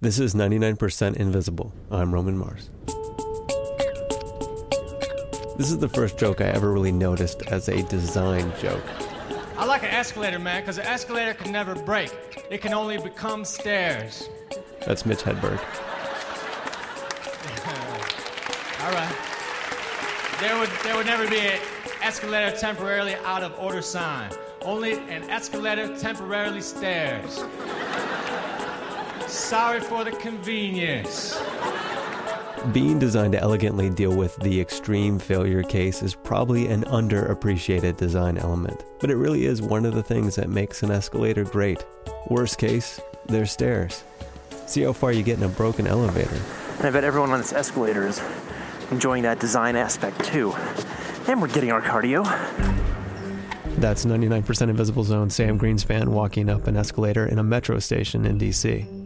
This is 99% Invisible. I'm Roman Mars. This is the first joke I ever really noticed as a design joke. I like an escalator, man, because an escalator can never break. It can only become stairs. That's Mitch Hedberg. All right. There would there would never be an escalator temporarily out of order sign. Only an escalator temporarily stairs. Sorry for the convenience. Being designed to elegantly deal with the extreme failure case is probably an underappreciated design element, but it really is one of the things that makes an escalator great. Worst case, there's stairs. See how far you get in a broken elevator. And I bet everyone on this escalator is enjoying that design aspect too. And we're getting our cardio. That's 99% Invisible Zone Sam Greenspan walking up an escalator in a metro station in DC.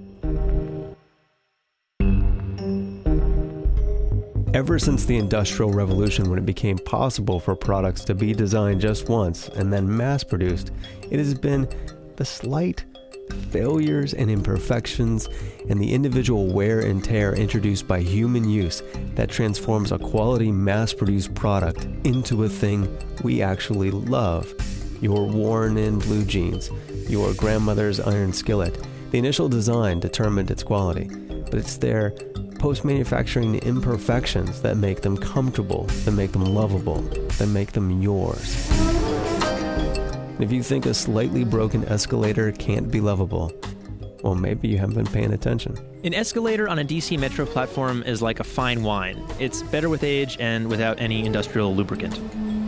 Ever since the Industrial Revolution, when it became possible for products to be designed just once and then mass produced, it has been the slight failures and imperfections and the individual wear and tear introduced by human use that transforms a quality mass produced product into a thing we actually love. Your worn in blue jeans, your grandmother's iron skillet. The initial design determined its quality, but it's their post manufacturing imperfections that make them comfortable, that make them lovable, that make them yours. If you think a slightly broken escalator can't be lovable, well, maybe you haven't been paying attention. An escalator on a DC Metro platform is like a fine wine. It's better with age and without any industrial lubricant.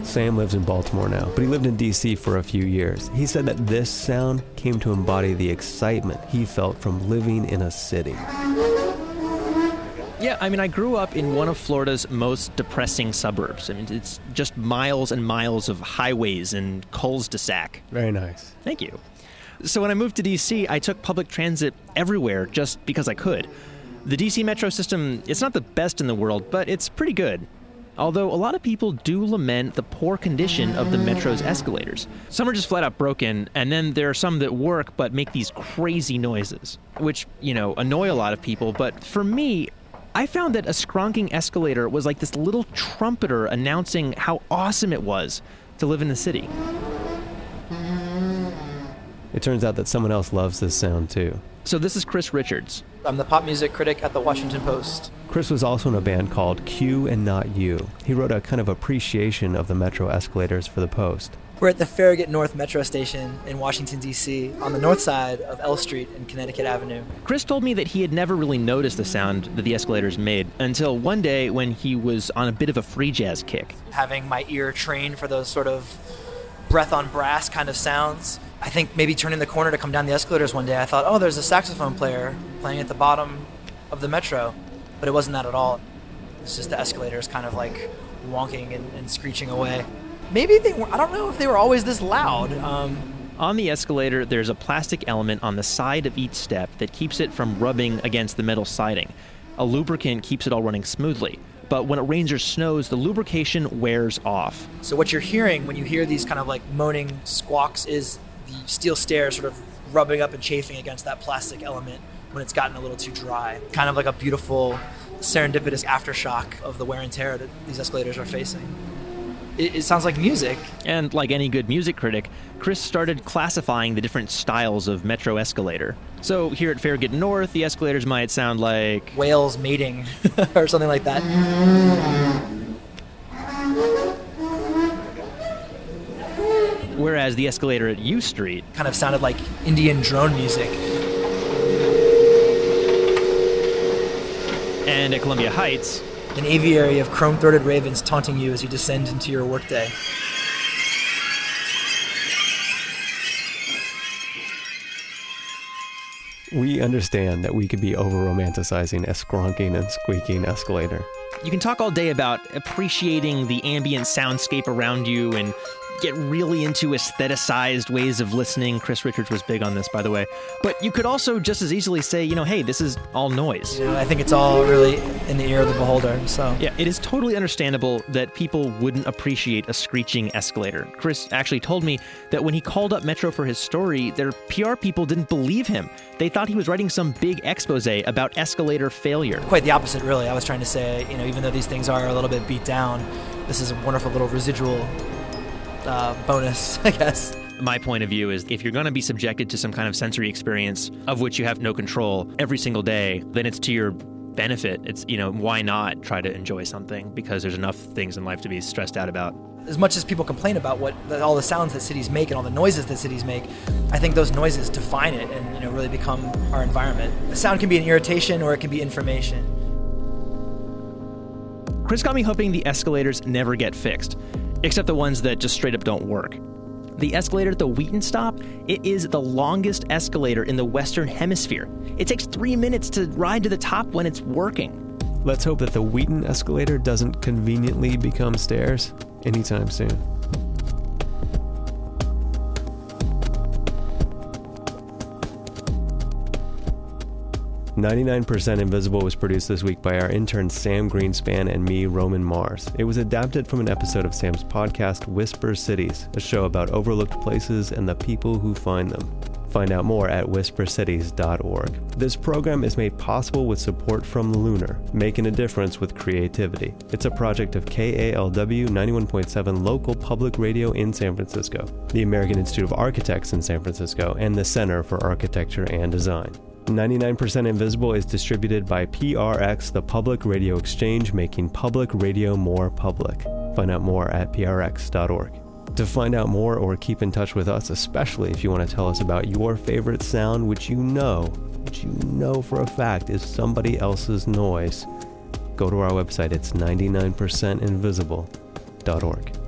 Sam lives in Baltimore now, but he lived in DC for a few years. He said that this sound came to embody the excitement he felt from living in a city. Yeah, I mean, I grew up in one of Florida's most depressing suburbs. I mean, it's just miles and miles of highways and cul-de-sac. Very nice. Thank you. So when I moved to DC, I took public transit everywhere just because I could. The DC metro system, it's not the best in the world, but it's pretty good. Although a lot of people do lament the poor condition of the metro's escalators. Some are just flat out broken, and then there are some that work but make these crazy noises, which, you know, annoy a lot of people. But for me, I found that a skronking escalator was like this little trumpeter announcing how awesome it was to live in the city. It turns out that someone else loves this sound too. So this is Chris Richards. I'm the pop music critic at the Washington Post. Chris was also in a band called Q and Not U. He wrote a kind of appreciation of the metro escalators for the Post. We're at the Farragut North Metro Station in Washington, D.C., on the north side of L Street and Connecticut Avenue. Chris told me that he had never really noticed the sound that the escalators made until one day when he was on a bit of a free jazz kick. Having my ear trained for those sort of breath on brass kind of sounds. I think maybe turning the corner to come down the escalators one day, I thought, oh, there's a saxophone player playing at the bottom of the metro. But it wasn't that at all. It's just the escalators kind of like wonking and, and screeching away. Maybe they were, I don't know if they were always this loud. Um, On the escalator, there's a plastic element on the side of each step that keeps it from rubbing against the metal siding. A lubricant keeps it all running smoothly. But when it rains or snows, the lubrication wears off. So what you're hearing when you hear these kind of like moaning squawks is the steel stairs sort of rubbing up and chafing against that plastic element when it's gotten a little too dry. Kind of like a beautiful serendipitous aftershock of the wear and tear that these escalators are facing. It, it sounds like music. And like any good music critic, Chris started classifying the different styles of metro escalator. So here at Farragut North, the escalators might sound like Whales mating or something like that. whereas the escalator at U Street Kind of sounded like Indian drone music. and at Columbia Heights, An aviary of chrome throated ravens taunting you as you descend into your workday. We understand that we could be over romanticizing a skronking and squeaking escalator. you can talk all day about appreciating the ambient soundscape around you and get really into aestheticized ways of listening. Chris Richards was big on this, by the way. But you could also just as easily say, you know, hey, this is all noise. You know, I think it's all really in the ear of the beholder. So Yeah, it is totally understandable that people wouldn't appreciate a screeching escalator. Chris actually told me that when he called up Metro for his story, their PR people didn't believe him. They thought he was writing some big expose about escalator failure. quite the opposite, really. I was trying to say, you know, even though these things are a little bit beat down, this is a wonderful little residual uh, bonus, I guess. My point of view is if you're going to be subjected to some kind of sensory experience of which you have no control every single day, then it's to your benefit. It's, you know, why not try to enjoy something because there's enough things in life to be stressed out about. As much as people complain about what all the sounds that cities make and all the noises that cities make, I think those noises define it and you know really become our environment. The sound can be an irritation or it can be information. Chris got me hoping the escalators never get fixed, except the ones that just straight up don't work. The escalator at the Wheaton stop, it is the longest escalator in the Western Hemisphere. It takes three minutes to ride to the top when it's working. Let's hope that the Wheaton escalator doesn't conveniently become stairs anytime soon. Ninety-nine percent Invisible was produced this week by our intern Sam Greenspan and me, Roman Mars. It was adapted from an episode of Sam's podcast Whisper Cities, a show about overlooked places and the people who find them. Find out more at whispercities.org. This program is made possible with support from Lunar, making a difference with creativity. It's a project of KALW 91.7 local public radio in San Francisco, the American Institute of Architects in San Francisco, and the Center for Architecture and Design. 99% Invisible is distributed by PRX, the Public Radio Exchange, making public radio more public. Find out more at prx.org. To find out more or keep in touch with us, especially if you want to tell us about your favorite sound, which you know, which you know for a fact is somebody else's noise, go to our website. It's 99percentinvisible.org.